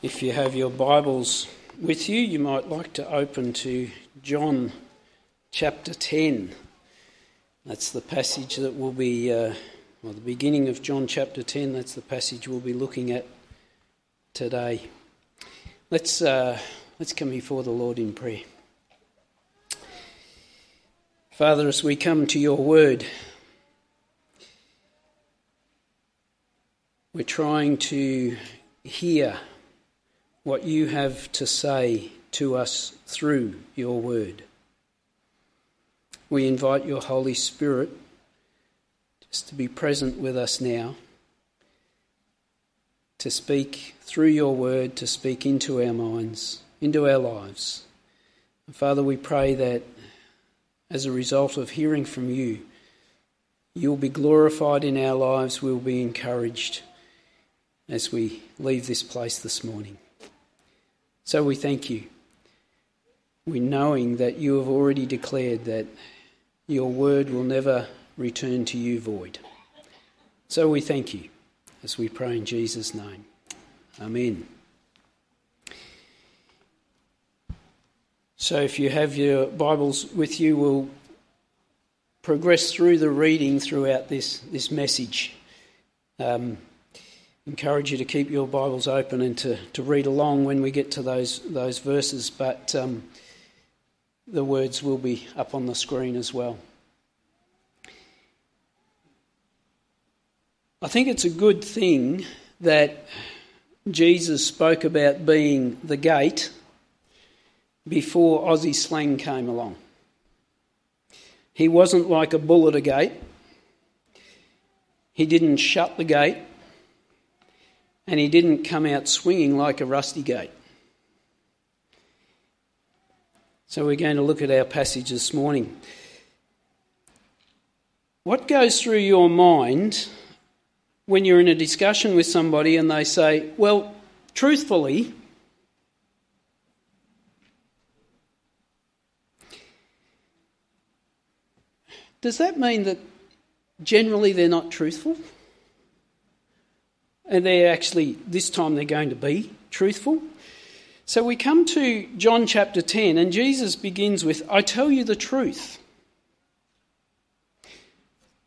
If you have your Bibles with you, you might like to open to John chapter 10. That's the passage that will be, uh, well, the beginning of John chapter 10. That's the passage we'll be looking at today. Let's, uh, let's come before the Lord in prayer. Father, as we come to your word, we're trying to hear what you have to say to us through your word. We invite your Holy Spirit just to be present with us now, to speak through your word, to speak into our minds, into our lives. And Father, we pray that as a result of hearing from you, you'll be glorified in our lives, we'll be encouraged as we leave this place this morning. So we thank you. We knowing that you have already declared that your word will never return to you void. So we thank you as we pray in Jesus' name. Amen. So if you have your Bibles with you, we'll progress through the reading throughout this, this message. Um, encourage you to keep your Bibles open and to, to read along when we get to those, those verses, but um, the words will be up on the screen as well. I think it's a good thing that Jesus spoke about being the gate before Aussie slang came along. He wasn't like a bull at a gate. He didn't shut the gate and he didn't come out swinging like a rusty gate. So we're going to look at our passage this morning. What goes through your mind when you're in a discussion with somebody and they say, Well, truthfully, does that mean that generally they're not truthful? And they're actually, this time, they're going to be truthful. So we come to John chapter 10, and Jesus begins with, I tell you the truth.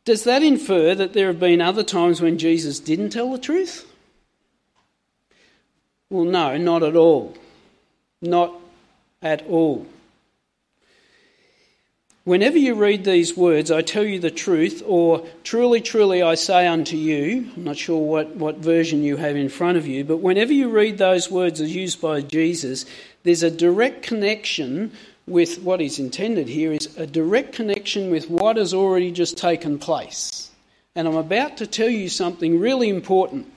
Does that infer that there have been other times when Jesus didn't tell the truth? Well, no, not at all. Not at all. Whenever you read these words, I tell you the truth, or truly, truly, I say unto you, I'm not sure what, what version you have in front of you, but whenever you read those words as used by Jesus, there's a direct connection with what is intended here is a direct connection with what has already just taken place. And I'm about to tell you something really important,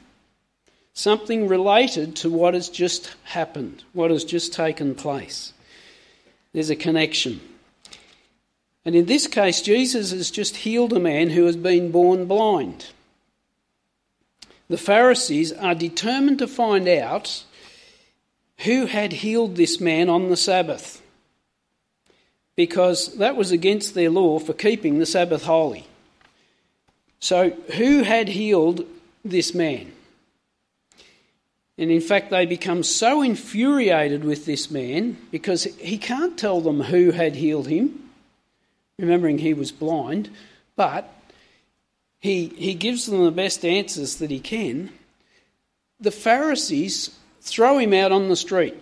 something related to what has just happened, what has just taken place. There's a connection. And in this case, Jesus has just healed a man who has been born blind. The Pharisees are determined to find out who had healed this man on the Sabbath, because that was against their law for keeping the Sabbath holy. So, who had healed this man? And in fact, they become so infuriated with this man because he can't tell them who had healed him remembering he was blind, but he, he gives them the best answers that he can. The Pharisees throw him out on the street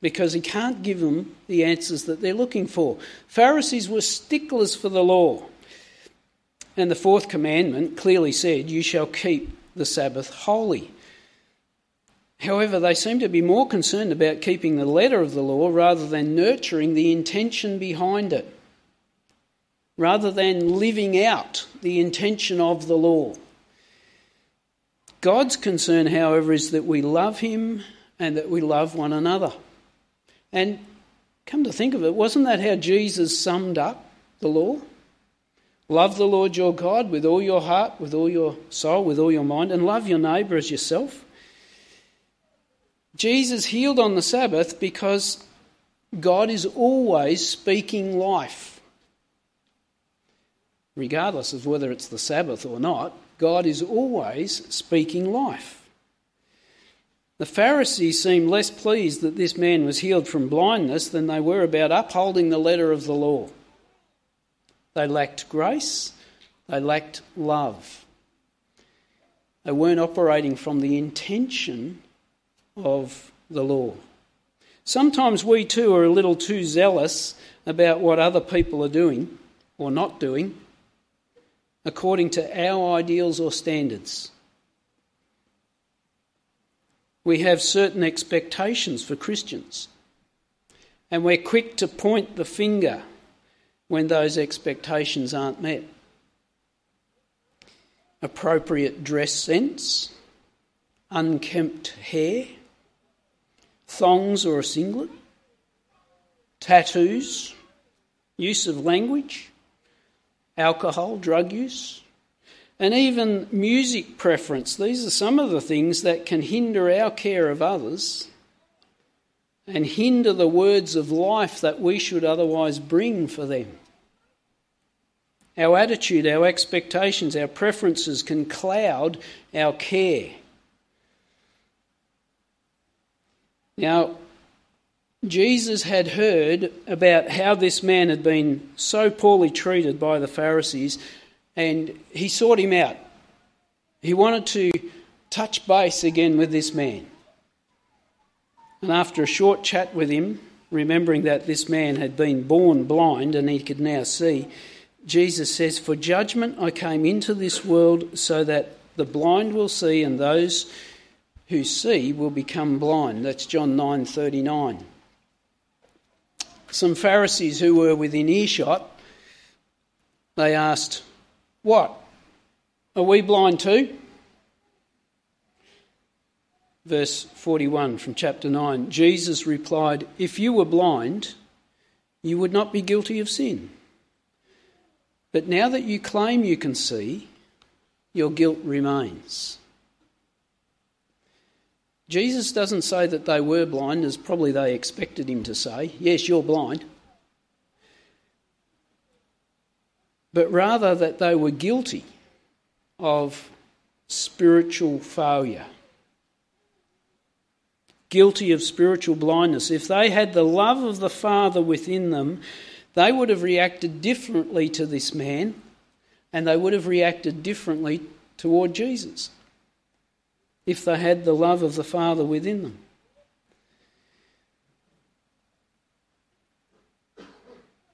because he can't give them the answers that they're looking for. Pharisees were sticklers for the law. And the fourth commandment clearly said, You shall keep the Sabbath holy. However, they seem to be more concerned about keeping the letter of the law rather than nurturing the intention behind it, rather than living out the intention of the law. God's concern, however, is that we love Him and that we love one another. And come to think of it, wasn't that how Jesus summed up the law? Love the Lord your God with all your heart, with all your soul, with all your mind, and love your neighbour as yourself. Jesus healed on the Sabbath because God is always speaking life. Regardless of whether it's the Sabbath or not, God is always speaking life. The Pharisees seemed less pleased that this man was healed from blindness than they were about upholding the letter of the law. They lacked grace, they lacked love. They weren't operating from the intention of the law. Sometimes we too are a little too zealous about what other people are doing or not doing according to our ideals or standards. We have certain expectations for Christians, and we're quick to point the finger when those expectations aren't met. Appropriate dress sense, unkempt hair, thongs or a singlet, tattoos, use of language, alcohol, drug use, and even music preference. These are some of the things that can hinder our care of others and hinder the words of life that we should otherwise bring for them. Our attitude, our expectations, our preferences can cloud our care. Now, Jesus had heard about how this man had been so poorly treated by the Pharisees, and he sought him out. He wanted to touch base again with this man. And after a short chat with him, remembering that this man had been born blind and he could now see, Jesus says, For judgment I came into this world so that the blind will see and those who see will become blind. That's John 9:39. Some Pharisees who were within earshot, they asked, "What? Are we blind too?" Verse 41 from chapter 9. Jesus replied, "If you were blind, you would not be guilty of sin. But now that you claim you can see, your guilt remains." Jesus doesn't say that they were blind, as probably they expected him to say. Yes, you're blind. But rather that they were guilty of spiritual failure. Guilty of spiritual blindness. If they had the love of the Father within them, they would have reacted differently to this man and they would have reacted differently toward Jesus if they had the love of the Father within them.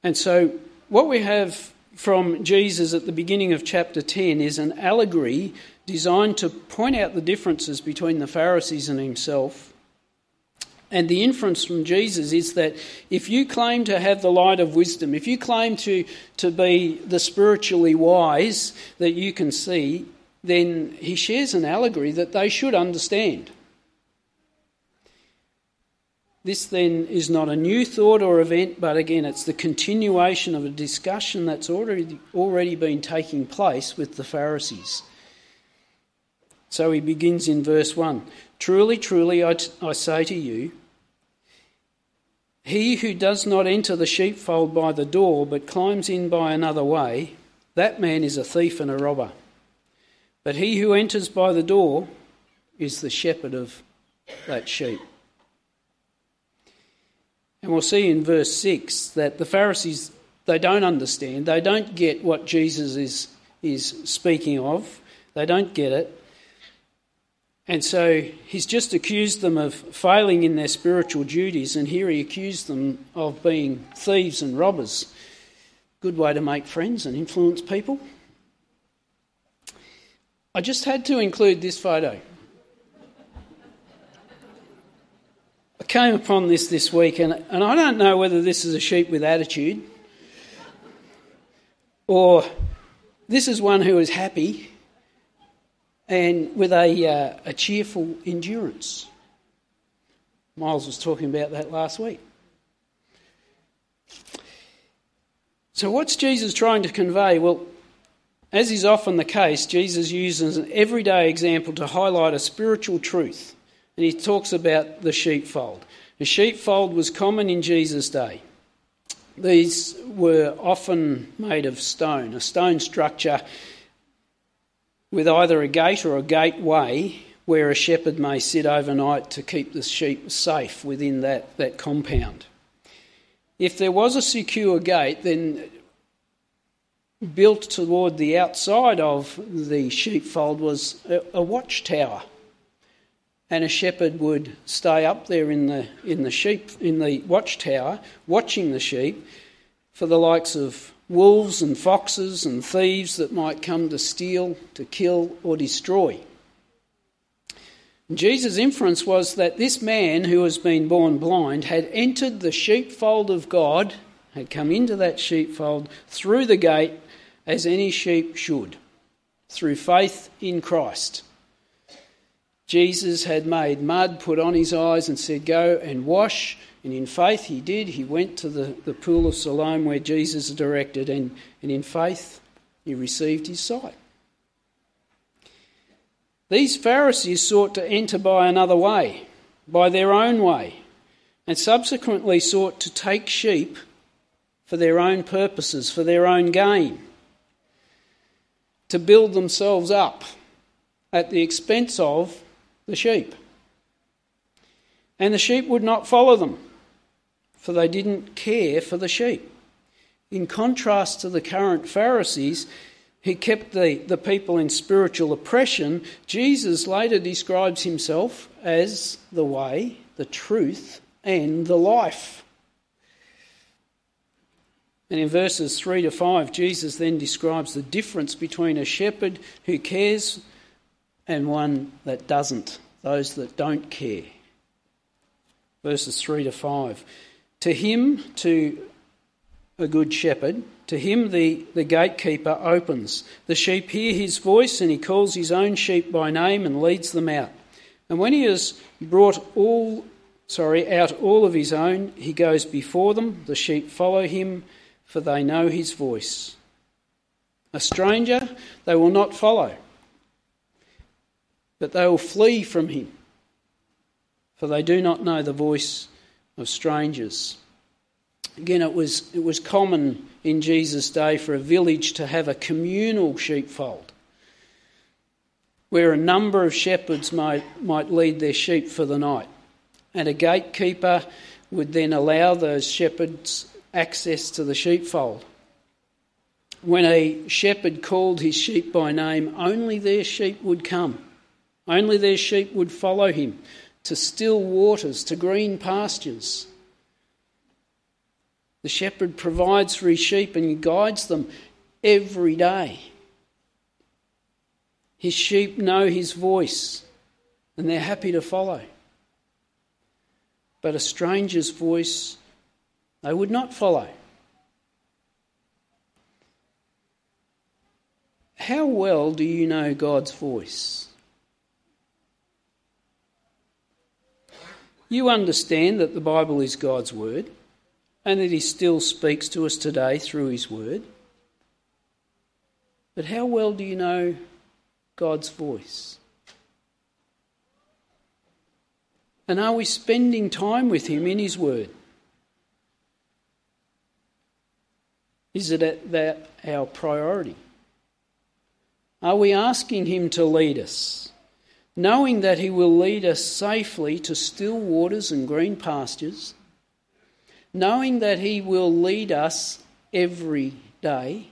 And so, what we have from Jesus at the beginning of chapter 10 is an allegory designed to point out the differences between the Pharisees and himself. And the inference from Jesus is that if you claim to have the light of wisdom, if you claim to, to be the spiritually wise that you can see, then he shares an allegory that they should understand. This then is not a new thought or event, but again, it's the continuation of a discussion that's already, already been taking place with the Pharisees. So he begins in verse 1 Truly, truly, I, t- I say to you, he who does not enter the sheepfold by the door, but climbs in by another way, that man is a thief and a robber. But he who enters by the door is the shepherd of that sheep. And we'll see in verse 6 that the Pharisees, they don't understand. They don't get what Jesus is, is speaking of. They don't get it. And so he's just accused them of failing in their spiritual duties, and here he accused them of being thieves and robbers. Good way to make friends and influence people. I just had to include this photo. I came upon this this week, and, and I don't know whether this is a sheep with attitude or this is one who is happy and with a, uh, a cheerful endurance. Miles was talking about that last week. So, what's Jesus trying to convey? Well, as is often the case, Jesus uses an everyday example to highlight a spiritual truth. And he talks about the sheepfold. The sheepfold was common in Jesus' day. These were often made of stone, a stone structure with either a gate or a gateway where a shepherd may sit overnight to keep the sheep safe within that, that compound. If there was a secure gate, then built toward the outside of the sheepfold was a, a watchtower. And a shepherd would stay up there in the, in the sheep in the watchtower, watching the sheep for the likes of wolves and foxes and thieves that might come to steal, to kill, or destroy. Jesus' inference was that this man who has been born blind had entered the sheepfold of God, had come into that sheepfold through the gate as any sheep should, through faith in Christ. Jesus had made mud, put on his eyes, and said, Go and wash. And in faith he did. He went to the, the pool of Siloam where Jesus directed, and, and in faith he received his sight. These Pharisees sought to enter by another way, by their own way, and subsequently sought to take sheep for their own purposes, for their own gain, to build themselves up at the expense of the sheep. And the sheep would not follow them, for they didn't care for the sheep. In contrast to the current Pharisees, he kept the, the people in spiritual oppression. Jesus later describes himself as the way, the truth, and the life. And in verses 3 to 5, Jesus then describes the difference between a shepherd who cares and one that doesn't, those that don't care. Verses 3 to 5. To him, to a good shepherd, to him the, the gatekeeper opens. The sheep hear his voice, and he calls his own sheep by name and leads them out. And when he has brought all sorry, out all of his own, he goes before them. The sheep follow him, for they know his voice. A stranger they will not follow, but they will flee from him, for they do not know the voice of strangers. Again, it was, it was common in Jesus' day for a village to have a communal sheepfold where a number of shepherds might, might lead their sheep for the night. And a gatekeeper would then allow those shepherds access to the sheepfold. When a shepherd called his sheep by name, only their sheep would come. Only their sheep would follow him to still waters, to green pastures. The shepherd provides for his sheep and guides them every day. His sheep know his voice and they're happy to follow. But a stranger's voice they would not follow. How well do you know God's voice? You understand that the Bible is God's Word and that He still speaks to us today through His Word. But how well do you know God's voice? And are we spending time with Him in His Word? Is it that our priority? Are we asking Him to lead us, knowing that He will lead us safely to still waters and green pastures? knowing that He will lead us every day.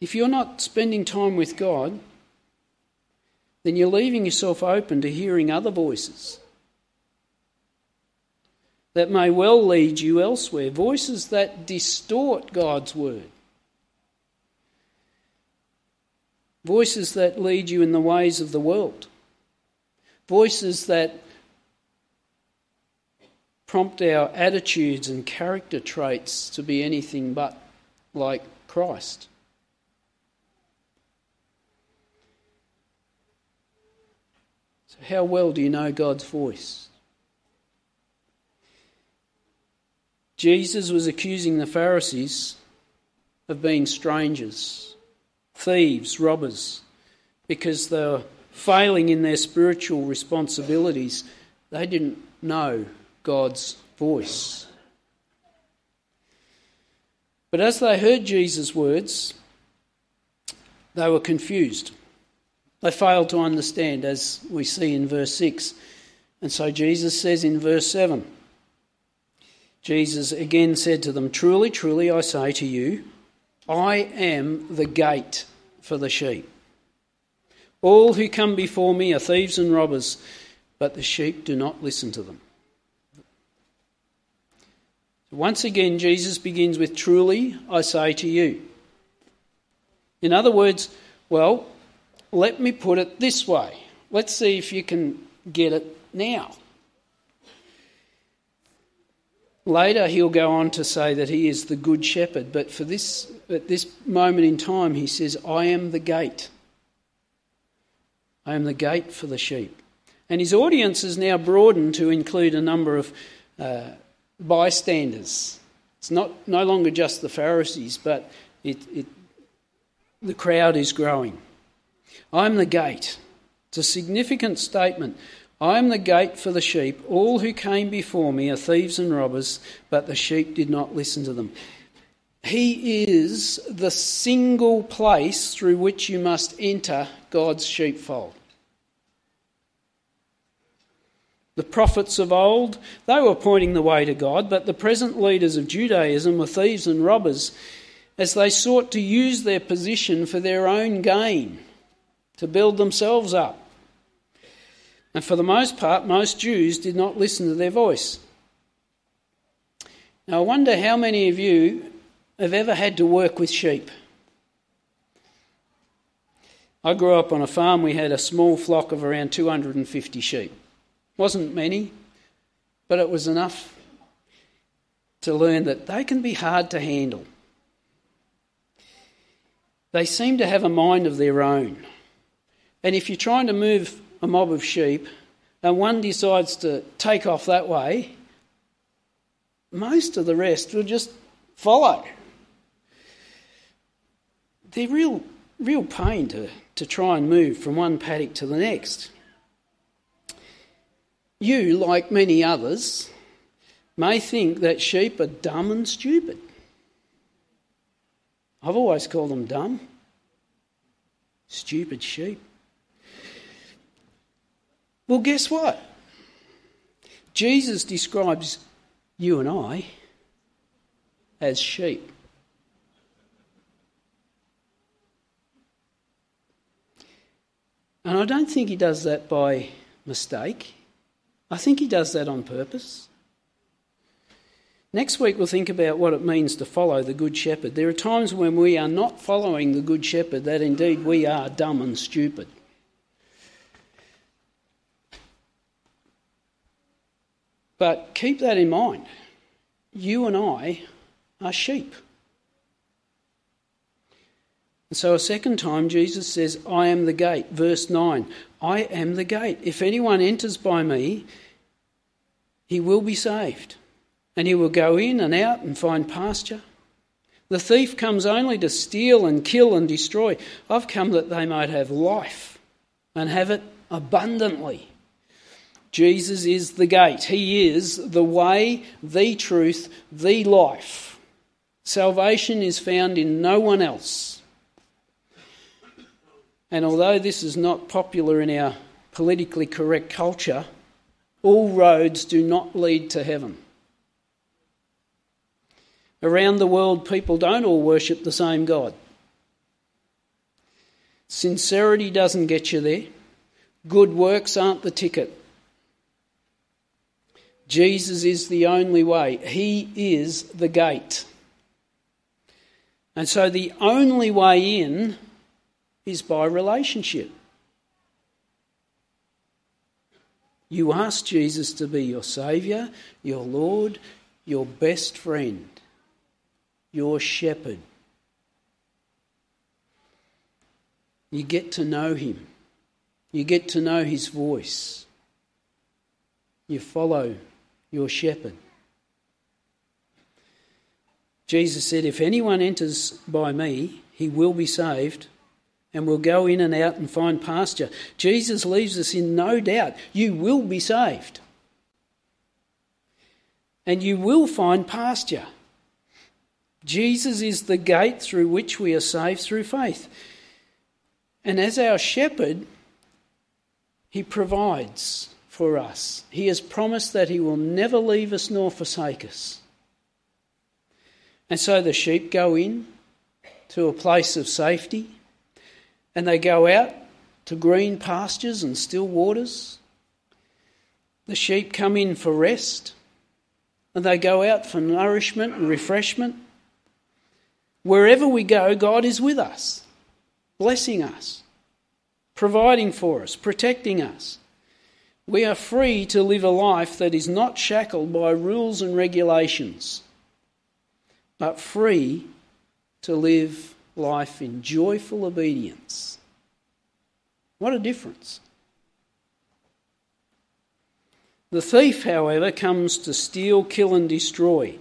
If you're not spending time with God, then you're leaving yourself open to hearing other voices that may well lead you elsewhere, voices that distort God's word, voices that lead you in the ways of the world, voices that prompt our attitudes and character traits to be anything but like Christ. So, how well do you know God's voice? Jesus was accusing the Pharisees of being strangers, thieves, robbers, because they were failing in their spiritual responsibilities. They didn't know God's voice. But as they heard Jesus' words, they were confused. They failed to understand, as we see in verse 6. And so Jesus says in verse 7 Jesus again said to them, Truly, truly, I say to you, I am the gate for the sheep. All who come before me are thieves and robbers, but the sheep do not listen to them. Once again, Jesus begins with, Truly, I say to you. In other words, well, let me put it this way. Let's see if you can get it now. Later, he'll go on to say that he is the good shepherd, but for this, at this moment in time, he says, I am the gate. I am the gate for the sheep. And his audience is now broadened to include a number of uh, bystanders. It's not no longer just the Pharisees, but it, it, the crowd is growing. I'm the gate. It's a significant statement. I am the gate for the sheep. All who came before me are thieves and robbers, but the sheep did not listen to them. He is the single place through which you must enter God's sheepfold. The prophets of old, they were pointing the way to God, but the present leaders of Judaism were thieves and robbers as they sought to use their position for their own gain, to build themselves up. And for the most part, most Jews did not listen to their voice. Now, I wonder how many of you have ever had to work with sheep. I grew up on a farm, we had a small flock of around 250 sheep. Wasn't many, but it was enough to learn that they can be hard to handle. They seem to have a mind of their own. And if you're trying to move a mob of sheep and one decides to take off that way, most of the rest will just follow. They're real, real pain to, to try and move from one paddock to the next. You, like many others, may think that sheep are dumb and stupid. I've always called them dumb. Stupid sheep. Well, guess what? Jesus describes you and I as sheep. And I don't think he does that by mistake. I think he does that on purpose. Next week, we'll think about what it means to follow the Good Shepherd. There are times when we are not following the Good Shepherd that indeed we are dumb and stupid. But keep that in mind. You and I are sheep. And so, a second time, Jesus says, I am the gate. Verse 9 I am the gate. If anyone enters by me, he will be saved and he will go in and out and find pasture. The thief comes only to steal and kill and destroy. I've come that they might have life and have it abundantly. Jesus is the gate. He is the way, the truth, the life. Salvation is found in no one else. And although this is not popular in our politically correct culture, all roads do not lead to heaven. Around the world, people don't all worship the same God. Sincerity doesn't get you there. Good works aren't the ticket. Jesus is the only way, He is the gate. And so the only way in is by relationship. You ask Jesus to be your Saviour, your Lord, your best friend your shepherd. You get to know him. You get to know his voice. You follow your shepherd. Jesus said, If anyone enters by me, he will be saved and will go in and out and find pasture. Jesus leaves us in no doubt. You will be saved. And you will find pasture. Jesus is the gate through which we are saved through faith. And as our shepherd, he provides for us. He has promised that he will never leave us nor forsake us. And so the sheep go in to a place of safety and they go out to green pastures and still waters. The sheep come in for rest and they go out for nourishment and refreshment. Wherever we go, God is with us, blessing us, providing for us, protecting us. We are free to live a life that is not shackled by rules and regulations, but free to live life in joyful obedience. What a difference! The thief, however, comes to steal, kill, and destroy.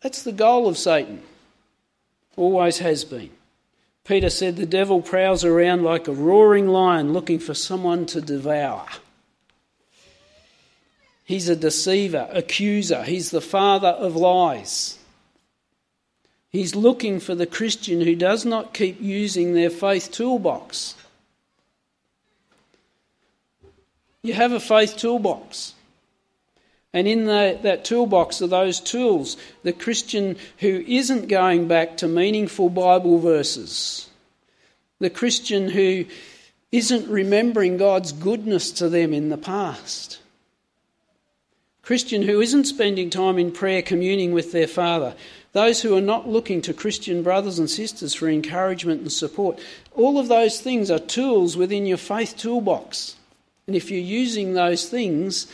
That's the goal of Satan. Always has been. Peter said the devil prowls around like a roaring lion looking for someone to devour. He's a deceiver, accuser. He's the father of lies. He's looking for the Christian who does not keep using their faith toolbox. You have a faith toolbox. And in the, that toolbox are those tools. The Christian who isn't going back to meaningful Bible verses. The Christian who isn't remembering God's goodness to them in the past. Christian who isn't spending time in prayer communing with their Father. Those who are not looking to Christian brothers and sisters for encouragement and support. All of those things are tools within your faith toolbox. And if you're using those things,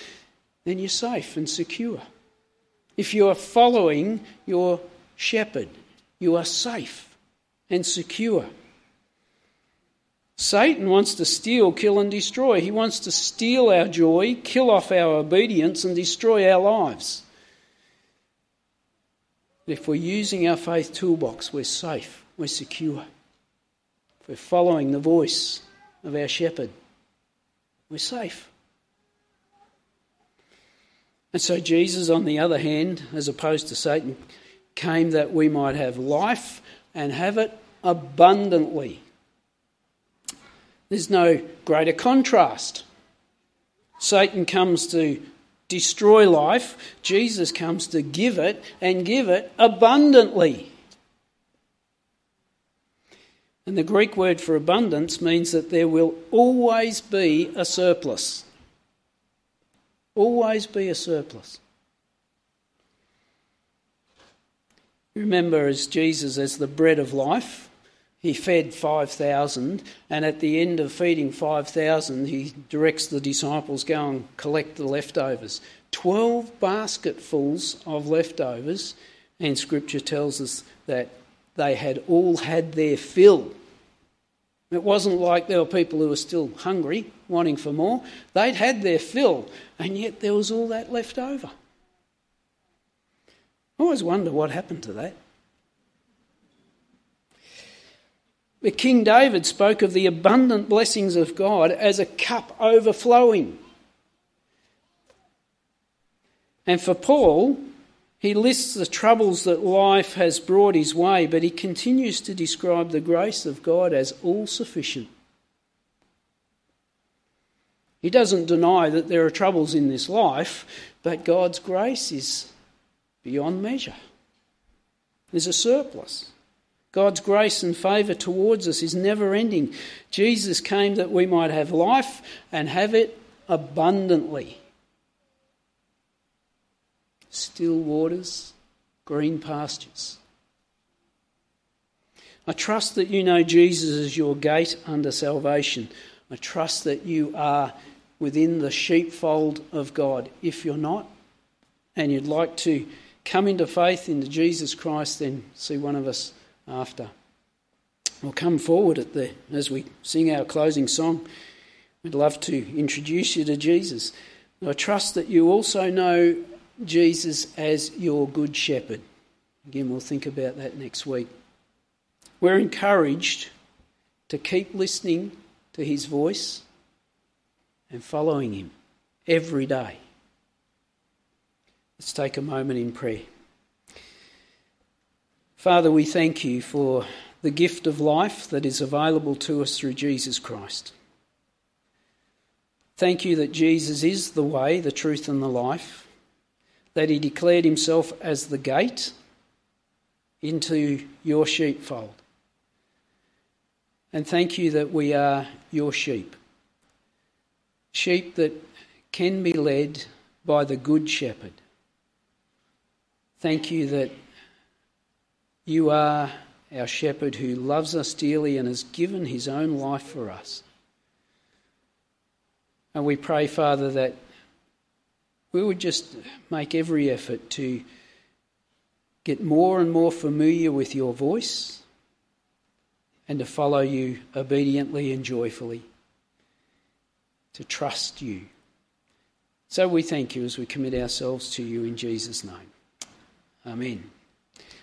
then you're safe and secure. If you are following your shepherd, you are safe and secure. Satan wants to steal, kill, and destroy. He wants to steal our joy, kill off our obedience, and destroy our lives. But if we're using our faith toolbox, we're safe, we're secure. If we're following the voice of our shepherd, we're safe. And so, Jesus, on the other hand, as opposed to Satan, came that we might have life and have it abundantly. There's no greater contrast. Satan comes to destroy life, Jesus comes to give it and give it abundantly. And the Greek word for abundance means that there will always be a surplus. Always be a surplus. Remember, as Jesus, as the bread of life, he fed 5,000, and at the end of feeding 5,000, he directs the disciples go and collect the leftovers. 12 basketfuls of leftovers, and scripture tells us that they had all had their fill. It wasn't like there were people who were still hungry, wanting for more. They'd had their fill, and yet there was all that left over. I always wonder what happened to that. But King David spoke of the abundant blessings of God as a cup overflowing. And for Paul, he lists the troubles that life has brought his way, but he continues to describe the grace of God as all sufficient. He doesn't deny that there are troubles in this life, but God's grace is beyond measure. There's a surplus. God's grace and favour towards us is never ending. Jesus came that we might have life and have it abundantly still waters, green pastures. I trust that you know Jesus as your gate under salvation. I trust that you are within the sheepfold of God. If you're not, and you'd like to come into faith into Jesus Christ, then see one of us after. We'll come forward at the, as we sing our closing song. We'd love to introduce you to Jesus. I trust that you also know Jesus as your good shepherd. Again, we'll think about that next week. We're encouraged to keep listening to his voice and following him every day. Let's take a moment in prayer. Father, we thank you for the gift of life that is available to us through Jesus Christ. Thank you that Jesus is the way, the truth, and the life, that he declared himself as the gate into your sheepfold. And thank you that we are your sheep. Sheep that can be led by the Good Shepherd. Thank you that you are our shepherd who loves us dearly and has given his own life for us. And we pray, Father, that we would just make every effort to get more and more familiar with your voice and to follow you obediently and joyfully, to trust you. So we thank you as we commit ourselves to you in Jesus' name. Amen.